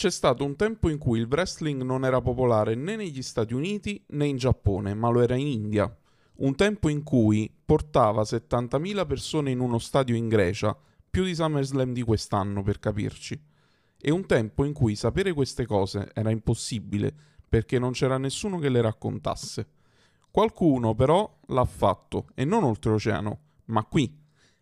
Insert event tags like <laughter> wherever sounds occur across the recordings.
C'è stato un tempo in cui il wrestling non era popolare né negli Stati Uniti né in Giappone, ma lo era in India. Un tempo in cui portava 70.000 persone in uno stadio in Grecia, più di SummerSlam di quest'anno per capirci. E un tempo in cui sapere queste cose era impossibile perché non c'era nessuno che le raccontasse. Qualcuno però l'ha fatto, e non oltreoceano, ma qui.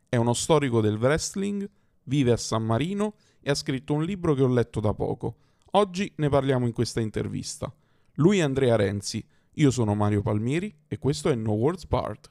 È uno storico del wrestling, vive a San Marino e ha scritto un libro che ho letto da poco. Oggi ne parliamo in questa intervista. Lui è Andrea Renzi, io sono Mario Palmieri e questo è No Words Part.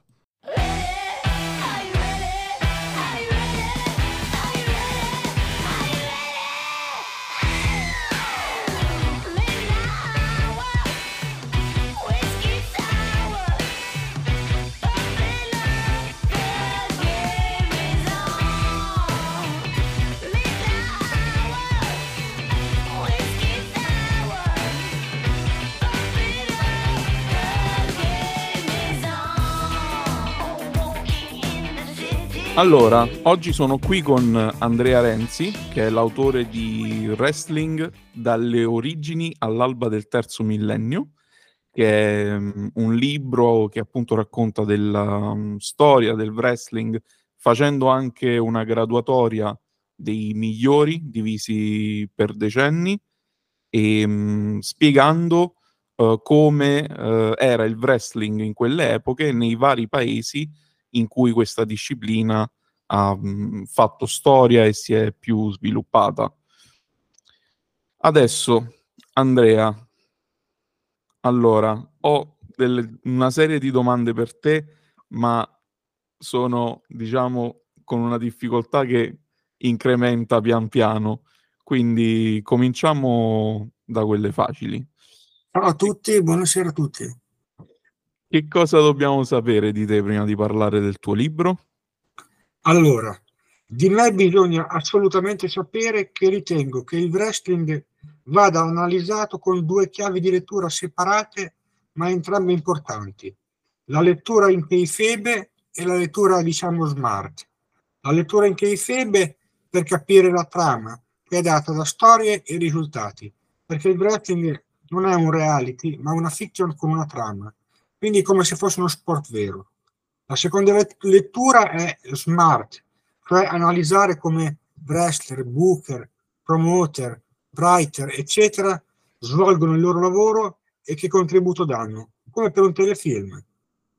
Allora, oggi sono qui con Andrea Renzi, che è l'autore di Wrestling dalle origini all'alba del terzo millennio, che è um, un libro che appunto racconta della um, storia del wrestling, facendo anche una graduatoria dei migliori divisi per decenni e um, spiegando uh, come uh, era il wrestling in quelle epoche nei vari paesi in cui questa disciplina ha mh, mm, fatto storia e si è più sviluppata. Adesso, Andrea, allora, ho delle, una serie di domande per te, ma sono, diciamo, con una difficoltà che incrementa pian piano. Quindi cominciamo da quelle facili. Ciao a tutti, buonasera a tutti. Che cosa dobbiamo sapere di te prima di parlare del tuo libro? Allora, di me bisogna assolutamente sapere che ritengo che il wrestling vada analizzato con due chiavi di lettura separate, ma entrambe importanti. La lettura in kayfabe e la lettura, diciamo, smart. La lettura in kayfabe per capire la trama, che è data da storie e risultati, perché il wrestling non è un reality, ma una fiction con una trama quindi come se fosse uno sport vero. La seconda lettura è smart, cioè analizzare come wrestler, booker, promoter, writer, eccetera, svolgono il loro lavoro e che contributo danno, come per un telefilm.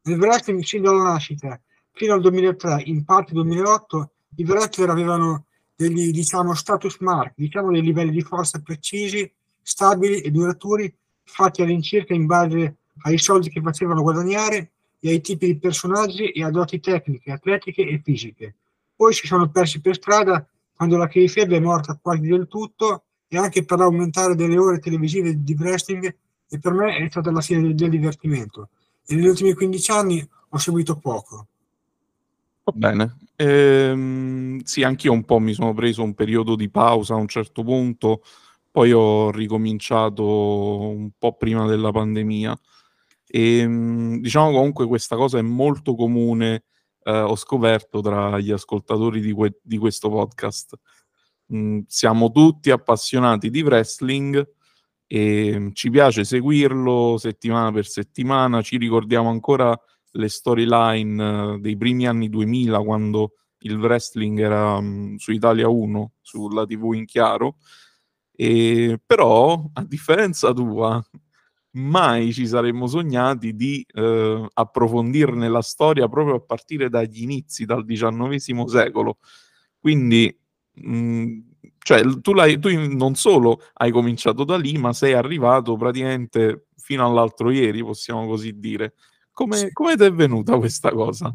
Nel wrestling sin dalla nascita fino al 2003, in parte 2008, i wrestler avevano degli diciamo, status mark, diciamo dei livelli di forza precisi, stabili e duraturi, fatti all'incirca in base ai soldi che facevano guadagnare e ai tipi di personaggi e a doti tecniche, atletiche e fisiche. Poi si sono persi per strada quando la kayfabe è morta quasi del tutto e anche per aumentare delle ore televisive di wrestling e per me è stata la fine del, del divertimento. E negli ultimi 15 anni ho seguito poco. Va bene. Ehm, sì, anch'io un po' mi sono preso un periodo di pausa a un certo punto, poi ho ricominciato un po' prima della pandemia. E, ehm, diciamo comunque questa cosa è molto comune, eh, ho scoperto tra gli ascoltatori di, que- di questo podcast. Mm, siamo tutti appassionati di wrestling e ci piace seguirlo settimana per settimana, ci ricordiamo ancora le storyline eh, dei primi anni 2000 quando il wrestling era um, su Italia 1, sulla TV in chiaro. E, però, a differenza tua, mai ci saremmo sognati di eh, approfondirne la storia proprio a partire dagli inizi, dal XIX secolo. Quindi, mh, mm, cioè, tu, tu, non solo hai cominciato da lì, ma sei arrivato praticamente fino all'altro ieri, possiamo così dire. Come, sì. come ti è venuta questa cosa?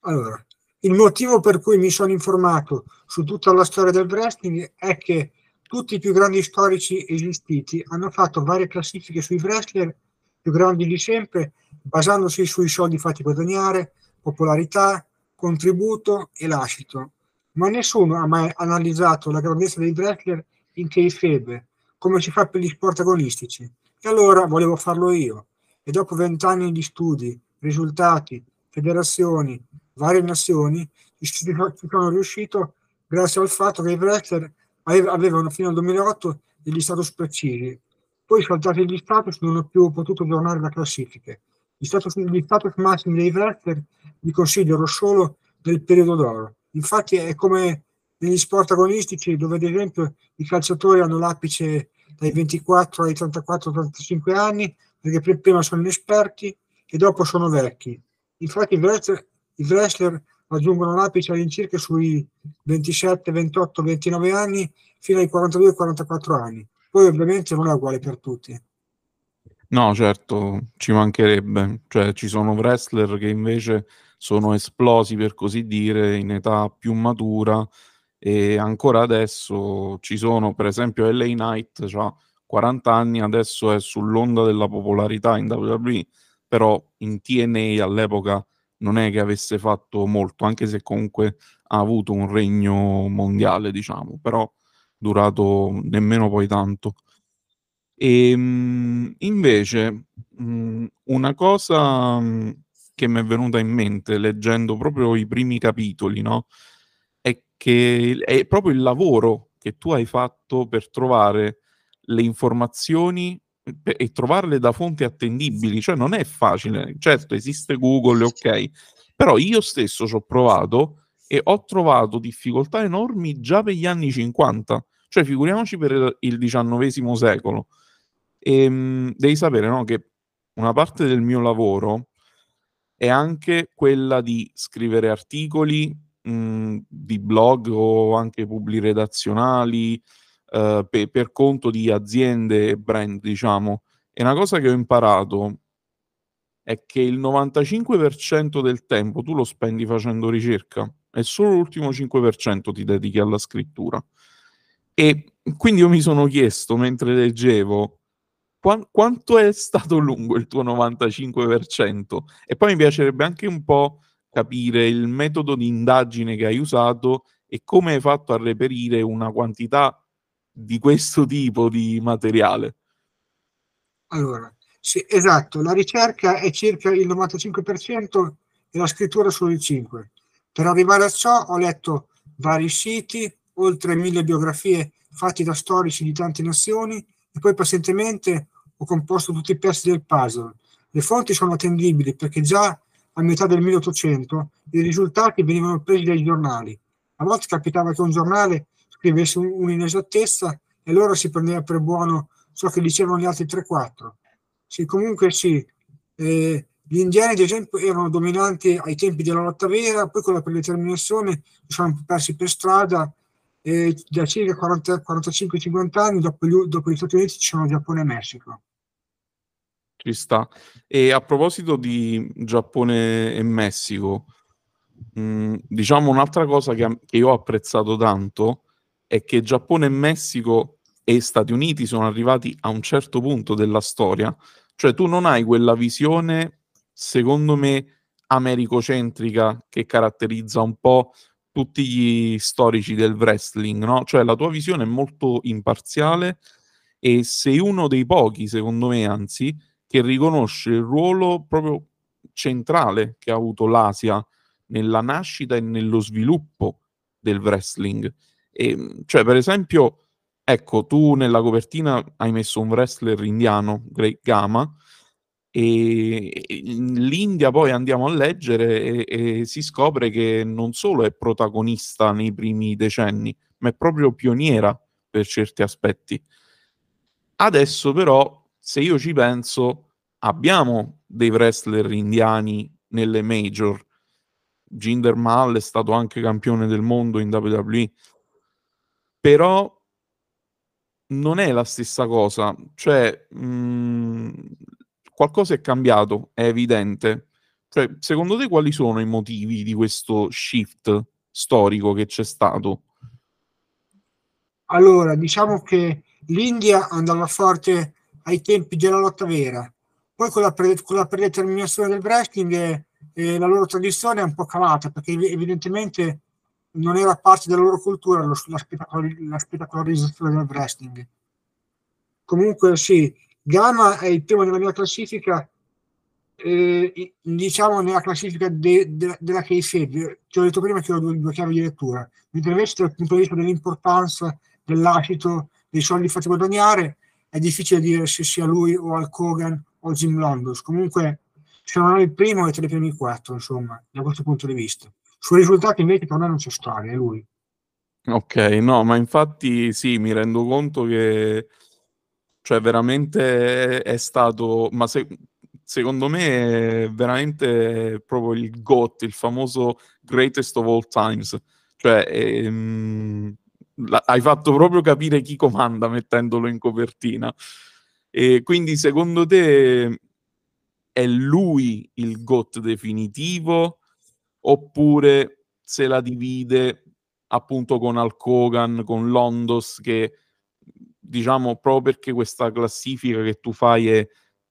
Allora, il motivo per cui mi sono informato su tutta la storia del wrestling è che tutti i più grandi storici esistiti hanno fatto varie classifiche sui wrestler più grandi di sempre, basandosi sui soldi fatti guadagnare, popolarità, contributo e lascito. Ma nessuno ha mai analizzato la grandezza dei wrestler in kayfabe, come si fa per gli sport agonistici. E allora volevo farlo io. E dopo vent'anni di studi, risultati, federazioni, varie nazioni, ci sono riuscito grazie al fatto che i wrestler avevano fino al 2008 degli status precisi. Poi saltati gli status non ho più potuto aggiornare la classifica. Gli status, gli status massimi dei wrestler li considero solo del periodo d'oro. Infatti è come negli sport agonistici dove ad esempio i calciatori hanno l'apice dai 24 ai 34-35 anni perché prima sono inesperti e dopo sono vecchi. Infatti i wrestler, i wrestler raggiungono l'apice all'incirca sui 27, 28, 29 anni fino ai 42, 44 anni. Poi ovviamente non è uguale per tutti. No, certo, ci mancherebbe. Cioè, ci sono wrestler che invece sono esplosi, per così dire, in età più matura e ancora adesso ci sono, per esempio, LA Knight, cioè 40 anni, adesso è sull'onda della popolarità in WWE, però in TNA all'epoca non è che avesse fatto molto, anche se comunque ha avuto un regno mondiale, diciamo, però durato nemmeno poi tanto. E ehm, invece mh, una cosa mh, che mi è venuta in mente leggendo proprio i primi capitoli, no? È che è proprio il lavoro che tu hai fatto per trovare le informazioni e trovarle da fonti attendibili, cioè non è facile. Certo, esiste Google, ok, però io stesso ci ho provato e ho trovato difficoltà enormi già per gli anni 50, cioè figuriamoci per il XIX secolo. E, ehm, devi sapere no, che una parte del mio lavoro è anche quella di scrivere articoli mh, di blog o anche pubblici redazionali, eh, pe- per conto di aziende e brand, diciamo. E una cosa che ho imparato è che il 95% del tempo tu lo spendi facendo ricerca e solo l'ultimo 5% ti dedichi alla scrittura. E quindi io mi sono chiesto mentre leggevo qu- quanto è stato lungo il tuo 95%? E poi mi piacerebbe anche un po' capire il metodo di indagine che hai usato e come hai fatto a reperire una quantità di questo tipo di materiale? Allora, sì, esatto, la ricerca è circa il 95% e la scrittura solo il 5%. Per arrivare a ciò ho letto vari siti, oltre mille biografie fatte da storici di tante nazioni e poi pazientemente ho composto tutti i pezzi del puzzle. Le fonti sono attendibili perché già a metà del 1800 i risultati venivano presi dai giornali. A volte capitava che un giornale scrivesse un'inesattezza e allora si prendeva per buono ciò che dicevano gli altri 3-4. Sì, comunque sì, eh, gli indiani ad esempio erano dominanti ai tempi della lotta vera, poi con la predeterminazione si sono persi per strada e da circa 45-50 anni dopo gli, dopo gli Stati Uniti ci sono Giappone e Messico. Ci sta. E a proposito di Giappone e Messico, mh, mm, diciamo un'altra cosa che, che io ho apprezzato tanto è che Giappone e Messico e Stati Uniti sono arrivati a un certo punto della storia, cioè tu non hai quella visione, secondo me, americocentrica che caratterizza un po' tutti gli storici del wrestling, no? Cioè la tua visione è molto imparziale e sei uno dei pochi, secondo me, anzi, che riconosce il ruolo proprio centrale che ha avuto l'Asia nella nascita e nello sviluppo del wrestling. E, ehm, cioè, per esempio, ecco, tu nella copertina hai messo un wrestler indiano, Great Gama, e l'India poi andiamo a leggere e, e, si scopre che non solo è protagonista nei primi decenni, ma è proprio pioniera per certi aspetti. Adesso però, se io ci penso, abbiamo dei wrestler indiani nelle major. Jinder Mahal è stato anche campione del mondo in WWE però non è la stessa cosa, cioè mh, mhmm, qualcosa è cambiato, è evidente. Cioè, secondo te quali sono i motivi di questo shift storico che c'è stato? Allora, diciamo che l'India andava forte ai tempi della lotta vera, poi con la, pre- con la predeterminazione del wrestling eh, la loro tradizione è un po' calata perché evidentemente non era parte della loro cultura lo, la, spettacolari, la, spettacolarizzazione del wrestling. Comunque sì, Gama è il primo nella mia classifica, eh, diciamo nella classifica de, de, della Kayfabe, ti ho detto prima che ho due, due chiavi di lettura, mentre invece dal punto di vista dell'importanza, dell'ascito, dei soldi fatti guadagnare, è difficile dire se sia lui o Al Kogan o Jim Londos. Comunque, se non è il primo, è tra i primi quattro, insomma, da questo punto di vista. Sui risultati invece per me non c'è storia, è lui. Ok, no, ma infatti sì, mi rendo conto che cioè veramente è stato, ma se, secondo me è veramente proprio il GOT, il famoso greatest of all times. Cioè, ehm, la, hai fatto proprio capire chi comanda mettendolo in copertina. E quindi secondo te è lui il GOT definitivo oppure se la divide appunto con Alcogan, con Londos che diciamo proprio perché questa classifica che tu fai è,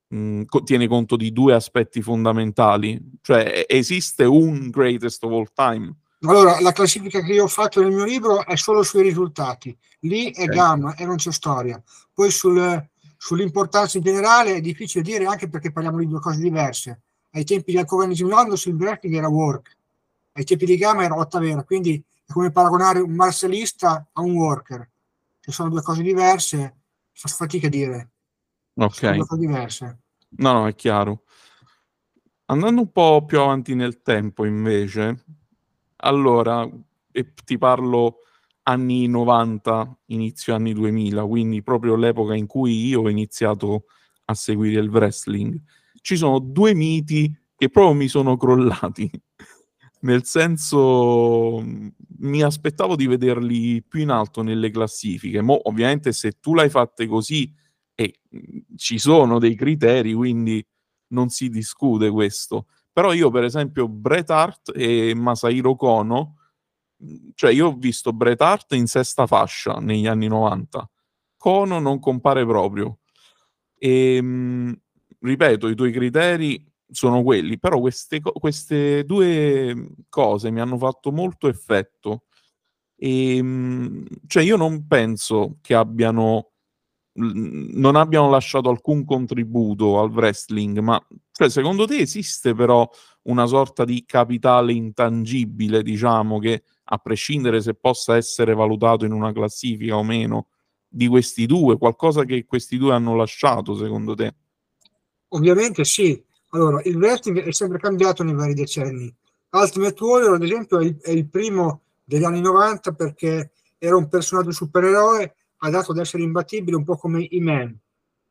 mh, tiene conto di due aspetti fondamentali, cioè esiste un greatest of all time. Allora, la classifica che io ho fatto nel mio libro è solo sui risultati, lì è okay. gamma e non c'è storia. Poi sul, sull'importanza in generale è difficile dire anche perché parliamo di due cose diverse. Ai tempi di Alcovanism Londos il breaking era work, ai tempi di gamma era lotta vera, quindi è come paragonare un marzialista a un worker che sono due cose diverse, fa fatica a dire. Ok. Sono due cose diverse. No, no, è chiaro. Andando un po' più avanti nel tempo, invece, allora, e ti parlo anni 90, inizio anni 2000, quindi proprio l'epoca in cui io ho iniziato a seguire il wrestling. Ci sono due miti che proprio mi sono crollati nel senso mi aspettavo di vederli più in alto nelle classifiche. Mo, ovviamente, se tu l'hai fatte così e ci sono dei criteri, quindi non si discute questo. Però io, per esempio, Bret Hart e Masahiro Kono, cioè io ho visto Bret Hart in sesta fascia negli anni 90. Kono non compare proprio. E, ripeto, i tuoi criteri sono quelli, però queste, queste due cose mi hanno fatto molto effetto. E, ehm, cioè io non penso che abbiano non abbiano lasciato alcun contributo al wrestling, ma cioè, secondo te esiste però una sorta di capitale intangibile, diciamo, che a prescindere se possa essere valutato in una classifica o meno, di questi due, qualcosa che questi due hanno lasciato, secondo te? Ovviamente sì, allora, il wrestling è sempre cambiato nei vari decenni. Ultimate Warrior, ad esempio, è il, è il primo degli anni 90 perché era un personaggio supereroe adatto ad essere imbattibile, un po' come E-Man.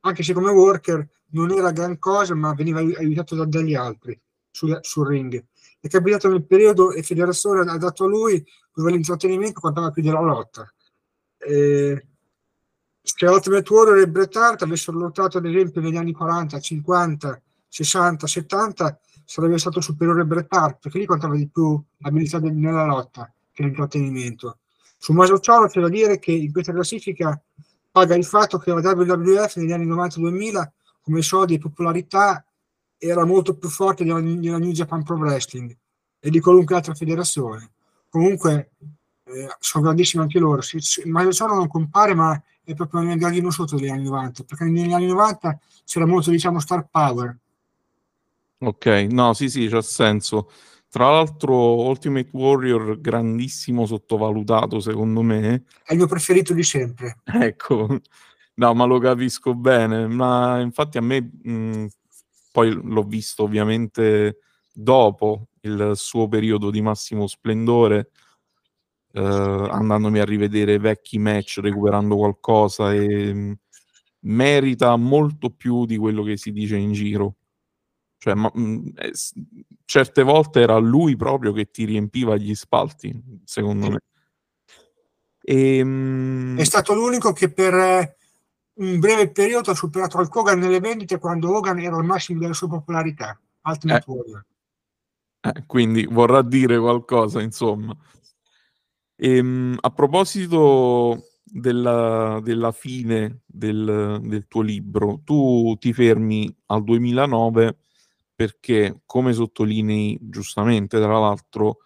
Anche se come worker non era gran cosa, ma veniva aiutato da, dagli altri sul, sul ring. È capitato nel periodo e federazione adatto a lui, dove l'intrattenimento contava più della lotta. Eh, se Ultimate Warrior e Bret Hart avessero lottato, ad esempio, negli anni 40, 50 60, 70 sarebbe stato superiore a Bret Hart, perché lì contava di più l'abilità nella lotta che l'intrattenimento. Su Maso Ciao c'è da dire che in questa classifica paga il fatto che la WWF negli anni 90-2000 come soldi e popolarità era molto più forte della, della New Japan Pro Wrestling e di qualunque altra federazione. Comunque eh, sono grandissimi anche loro. Mario Ciao non compare, ma è proprio nel gradino sotto degli anni 90, perché negli anni 90 c'era molto, diciamo, star power Ok, no, sì, sì, c'ha senso. Tra l'altro, Ultimate Warrior, grandissimo sottovalutato, secondo me. È il mio preferito di sempre. <laughs> Ecco, no, ma lo capisco bene. Ma infatti a me, mh, poi l'ho visto ovviamente dopo il suo periodo di massimo splendore, eh, andandomi a rivedere vecchi match, recuperando qualcosa e mh, merita molto più di quello che si dice in giro. Cioè, ma, mh, mm, eh, certe volte era lui proprio che ti riempiva gli spalti, secondo me. E, ehm, mh... È stato l'unico che per eh, un breve periodo ha superato Hulk Hogan nelle vendite quando Hogan era al massimo della sua popolarità. Ultimate eh. Eh, quindi vorrà dire qualcosa, insomma. E, ehm, mh, a proposito della, della fine del, del, tuo libro, tu ti fermi al 2009 perché, come sottolinei giustamente, tra l'altro,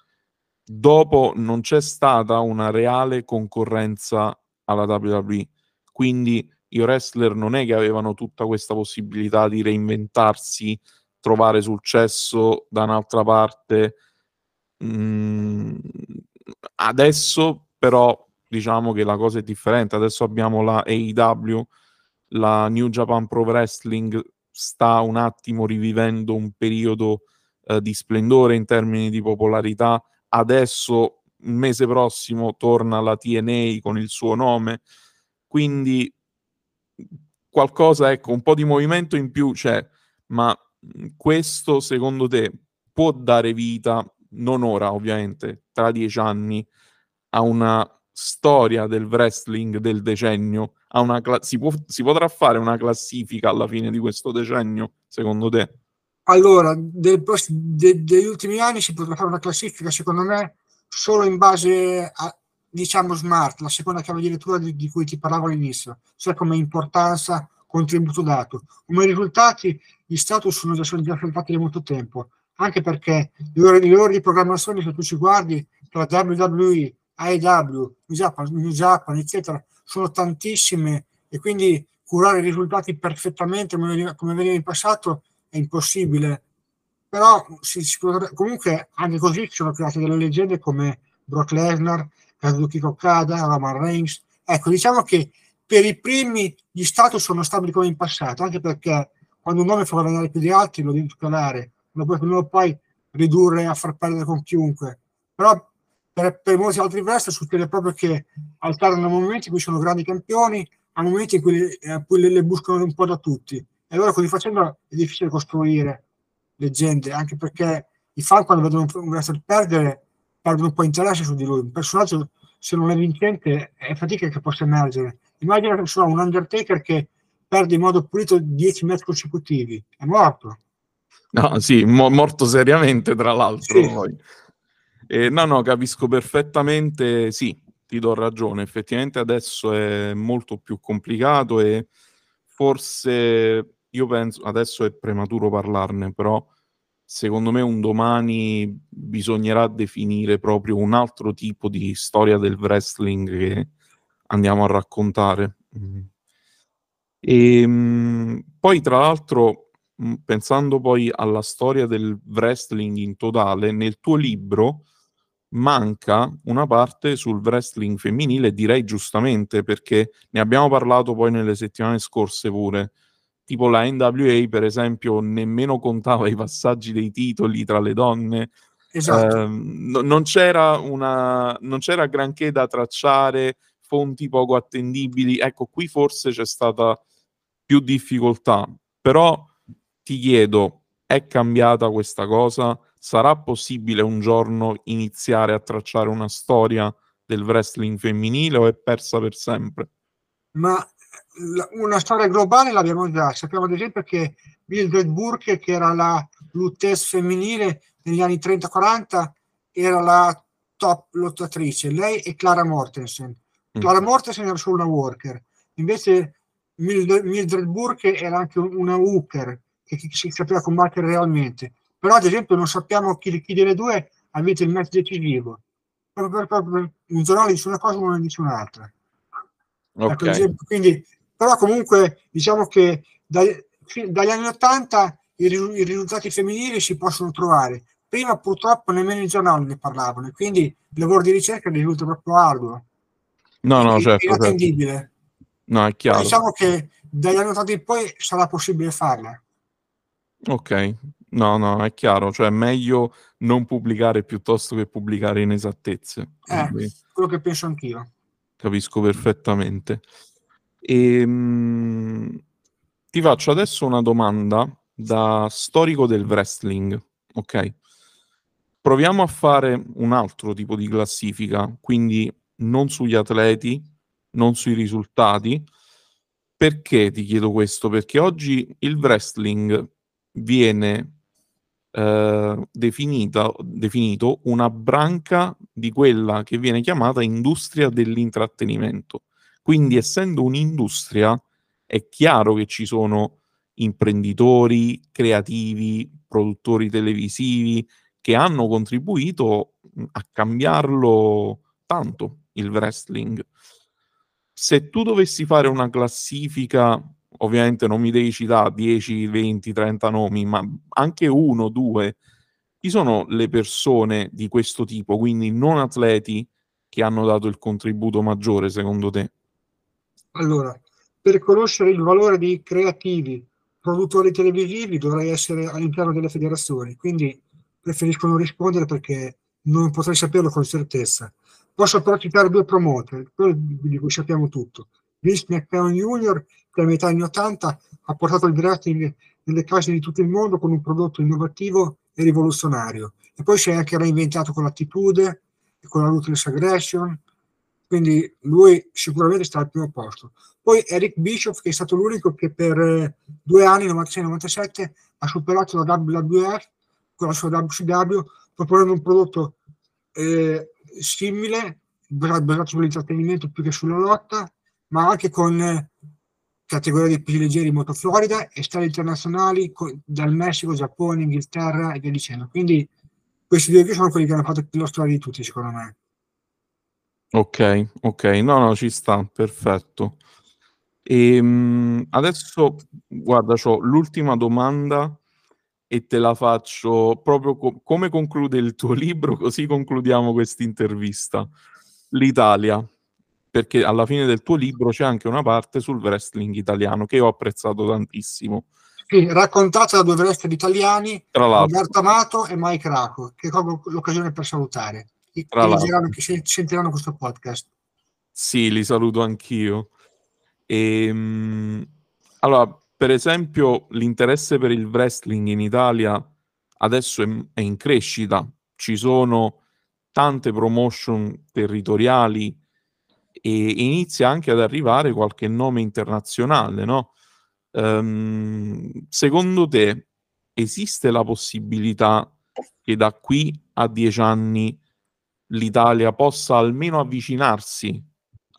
dopo non c'è stata una reale concorrenza alla WWE. Quindi i wrestler non è che avevano tutta questa possibilità di reinventarsi, trovare successo da un'altra parte. Mm, adesso però diciamo che la cosa è differente. Adesso abbiamo la AEW, la New Japan Pro Wrestling sta un attimo rivivendo un periodo eh, di splendore in termini di popolarità. Adesso, il mese prossimo, torna la TNA con il suo nome. Quindi qualcosa, ecco, un po' di movimento in più c'è, ma questo secondo te può dare vita, non ora ovviamente, tra dieci anni, a una storia del wrestling del decennio? A una cla- si, può, si potrà fare una classifica alla fine di questo decennio, secondo te? Allora, del, de, degli ultimi anni si potrà fare una classifica, secondo me, solo in base a, diciamo, smart, la seconda chiave di lettura di, di cui ti parlavo all'inizio, cioè come importanza, contributo dato. Come risultati, gli status sono già, sono già fatti da molto tempo, anche perché le ore, le ore di programmazione, se tu ci guardi, tra WWE, AEW, New Japan, New Japan, eccetera, sono tantissime e quindi curare i risultati perfettamente come veniva, come veniva in passato è impossibile. Però si, si comunque anche così si sono create delle leggende come Brock Lesnar, Kazuki Okada, Roman Reigns. Ecco, diciamo che per i primi gli status sono stabili come in passato, anche perché quando un nome fa guadagnare più di altri lo devi tutelare, lo, puoi, puoi ridurre a far perdere con chiunque. Però per, per molti altri wrestler succede proprio che alternano momenti in cui sono grandi campioni a momenti in cui, eh, cui le, le, buscano un po' da tutti. E allora così facendo è difficile costruire leggende, anche perché i fan quando vedono un wrestler perdere perdono un po' interesse su di lui. Un personaggio se non è vincente è fatica che possa emergere. Immagina che sono un Undertaker che perde in modo pulito 10 match consecutivi, è morto. No, sì, mo- morto seriamente tra l'altro. Sì. Eh, no, no, capisco perfettamente, sì, ti do ragione, effettivamente adesso è molto più complicato e forse io penso, adesso è prematuro parlarne, però secondo me un domani bisognerà definire proprio un altro tipo di storia del wrestling che andiamo a raccontare. Mm. E ehm, poi tra l'altro, mm, pensando poi alla storia del wrestling in totale, nel tuo libro manca una parte sul wrestling femminile, direi giustamente, perché ne abbiamo parlato poi nelle settimane scorse pure. Tipo la NWA, per esempio, nemmeno contava i passaggi dei titoli tra le donne. Esatto. Eh, no, non, c'era una, non c'era granché da tracciare, fonti poco attendibili. Ecco, qui forse c'è stata più difficoltà, però ti chiedo, è cambiata questa cosa? Sarà possibile un giorno iniziare a tracciare una storia del wrestling femminile o è persa per sempre? Ma una storia globale l'abbiamo già. Sappiamo ad esempio che Mildred Burke, che era la luttesse femminile negli anni 30-40, era la top lottatrice, lei e Clara Mortensen. Mm. Clara Mortensen era solo una worker, invece Mildred, Burke era anche una hooker che, che si sapeva combattere realmente però ad esempio non sappiamo chi, chi delle due ha vinto il match decisivo. Proprio per, per un giornale dice una cosa e uno dice un'altra. Okay. ecco, esempio, quindi, però comunque diciamo che dai, dagli anni 80 i, i, risultati femminili si possono trovare. Prima purtroppo nemmeno i giornali ne parlavano quindi il lavoro di ricerca risulta proprio arduo. No no certo, inattendibile. Certo. no è chiaro. diciamo che dagli anni 80 in poi sarà possibile farla. Ok No, no, è chiaro, cioè è meglio non pubblicare piuttosto che pubblicare inesattezze. Eh, quello che penso anch'io. Capisco perfettamente. E, ehm, mh, ti faccio adesso una domanda da storico del wrestling, ok? Proviamo a fare un altro tipo di classifica, quindi non sugli atleti, non sui risultati. Perché ti chiedo questo? Perché oggi il wrestling viene eh, definita, definito una branca di quella che viene chiamata industria dell'intrattenimento. Quindi, essendo un'industria, è chiaro che ci sono imprenditori, creativi, produttori televisivi che hanno contribuito a cambiarlo tanto il wrestling. Se tu dovessi fare una classifica ovviamente non mi devi citare 10, 20, 30 nomi, ma anche uno, due. Chi sono le persone di questo tipo, quindi non atleti, che hanno dato il contributo maggiore secondo te? Allora, per conoscere il valore di creativi, produttori televisivi dovrei essere all'interno delle federazioni, quindi preferisco non rispondere perché non potrei saperlo con certezza. Posso però citare due promoter, di cui sappiamo tutto. Vince McMahon Jr., che a metà anni 80 ha portato il wrestling nelle case di tutto il mondo con un prodotto innovativo e rivoluzionario. E poi si è anche reinventato con l'attitude e con la ruthless aggression, quindi lui sicuramente sta al primo posto. Poi Eric Bishop, che è stato l'unico che per eh, due anni, 96-97, ha superato la WWF con la sua WCW, proponendo un prodotto eh, simile, basato sull'intrattenimento più che sulla lotta, ma anche con eh, categoria di pesi leggeri molto florida e stelle internazionali con, dal Messico, Giappone, Inghilterra e via dicendo. Quindi questi due qui sono quelli che hanno fatto più la storia di tutti, secondo me. Ok, ok, no, no, ci sta, perfetto. E, ehm, adesso, guarda, ho l'ultima domanda e te la faccio proprio co- come conclude il tuo libro, così concludiamo questa intervista. L'Italia, perché alla fine del tuo libro c'è anche una parte sul wrestling italiano che ho apprezzato tantissimo. Sì, raccontata da due wrestler italiani, Roberto Amato e Mike Raco, che ho l'occasione per salutare. Che, che sentiranno questo podcast. Sì, li saluto anch'io. E, ehm, allora, per esempio, l'interesse per il wrestling in Italia adesso è, è in crescita. Ci sono tante promotion territoriali e inizia anche ad arrivare qualche nome internazionale, no? Um, secondo te esiste la possibilità che da qui a dieci anni l'Italia possa almeno avvicinarsi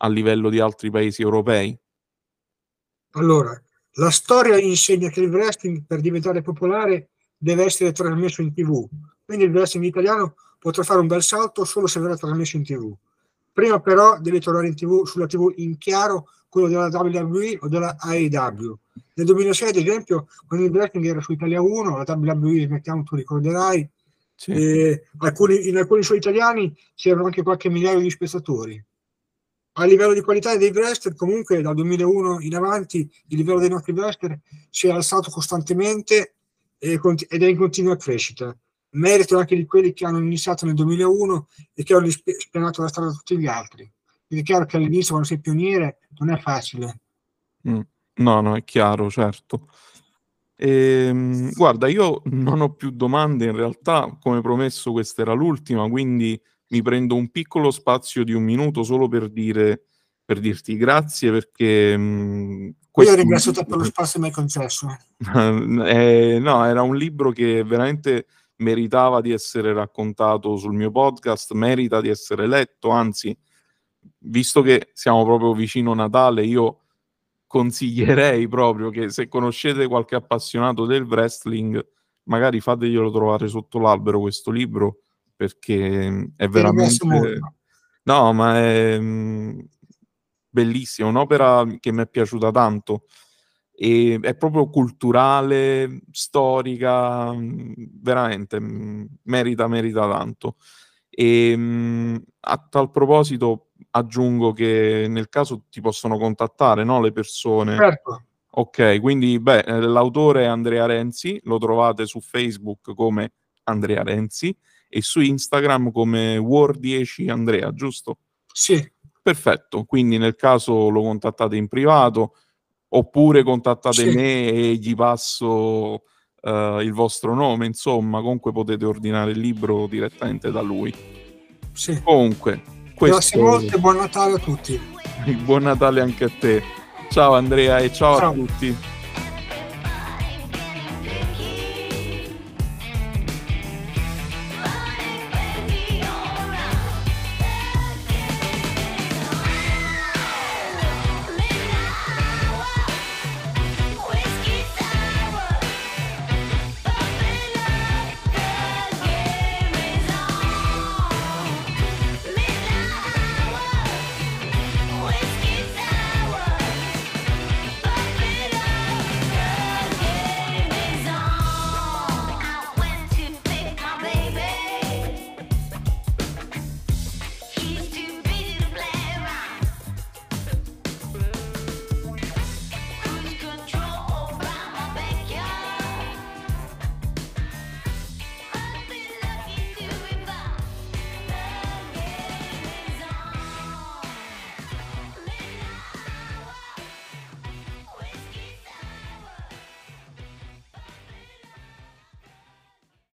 a livello di altri paesi europei? Allora, la storia insegna che il wrestling per diventare popolare deve essere trasmesso in tv, quindi il wrestling italiano potrà fare un bel salto solo se verrà trasmesso in tv. Prima però deve tornare in TV, sulla TV in chiaro quello della WWE o della AEW. Nel 2006, ad esempio, quando il wrestling era su Italia 1, la WWE, mettiamo, tu ricorderai, sì. eh, alcuni, in alcuni suoi italiani c'erano anche qualche migliaio di spettatori. A livello di qualità dei wrestler, comunque dal 2001 in avanti, il livello dei nostri wrestler si è alzato costantemente ed è in continua crescita merito anche di quelli che hanno iniziato nel 2001 e che hanno spianato la strada a tutti gli altri. Quindi è chiaro che all'inizio, quando sei pioniere, non è facile. Mm. No, no, è chiaro, certo. Ehm, guarda, io non ho più domande, in realtà, come promesso, questa era l'ultima, quindi mi prendo un piccolo spazio di un minuto solo per dire per dirti grazie perché mh, io ringrazio te per lo spazio che mi hai concesso <laughs> eh, no era un libro che veramente meritava di essere raccontato sul mio podcast, merita di essere letto, anzi, visto che siamo proprio vicino Natale, io consiglierei proprio che se conoscete qualche appassionato del wrestling, magari fateglielo trovare sotto l'albero questo libro, perché è veramente... No, ma è mm, bellissimo, un'opera che mi è piaciuta tanto e è proprio culturale, storica, mm, veramente mm, merita, merita tanto. E mm, a tal proposito aggiungo che nel caso ti possono contattare no, le persone. Certo. Ok, quindi beh, eh, l'autore è Andrea Renzi, lo trovate su Facebook come Andrea Renzi e su Instagram come War10 Andrea, giusto? Sì. Perfetto, quindi nel caso lo contattate in privato, oppure contattate sì. me e gli passo uh, il vostro nome, insomma, comunque potete ordinare il libro direttamente da lui. Sì. Comunque, questo... grazie molte, buon Natale a tutti. <laughs> buon Natale anche a te. Ciao Andrea e ciao, ciao. a tutti.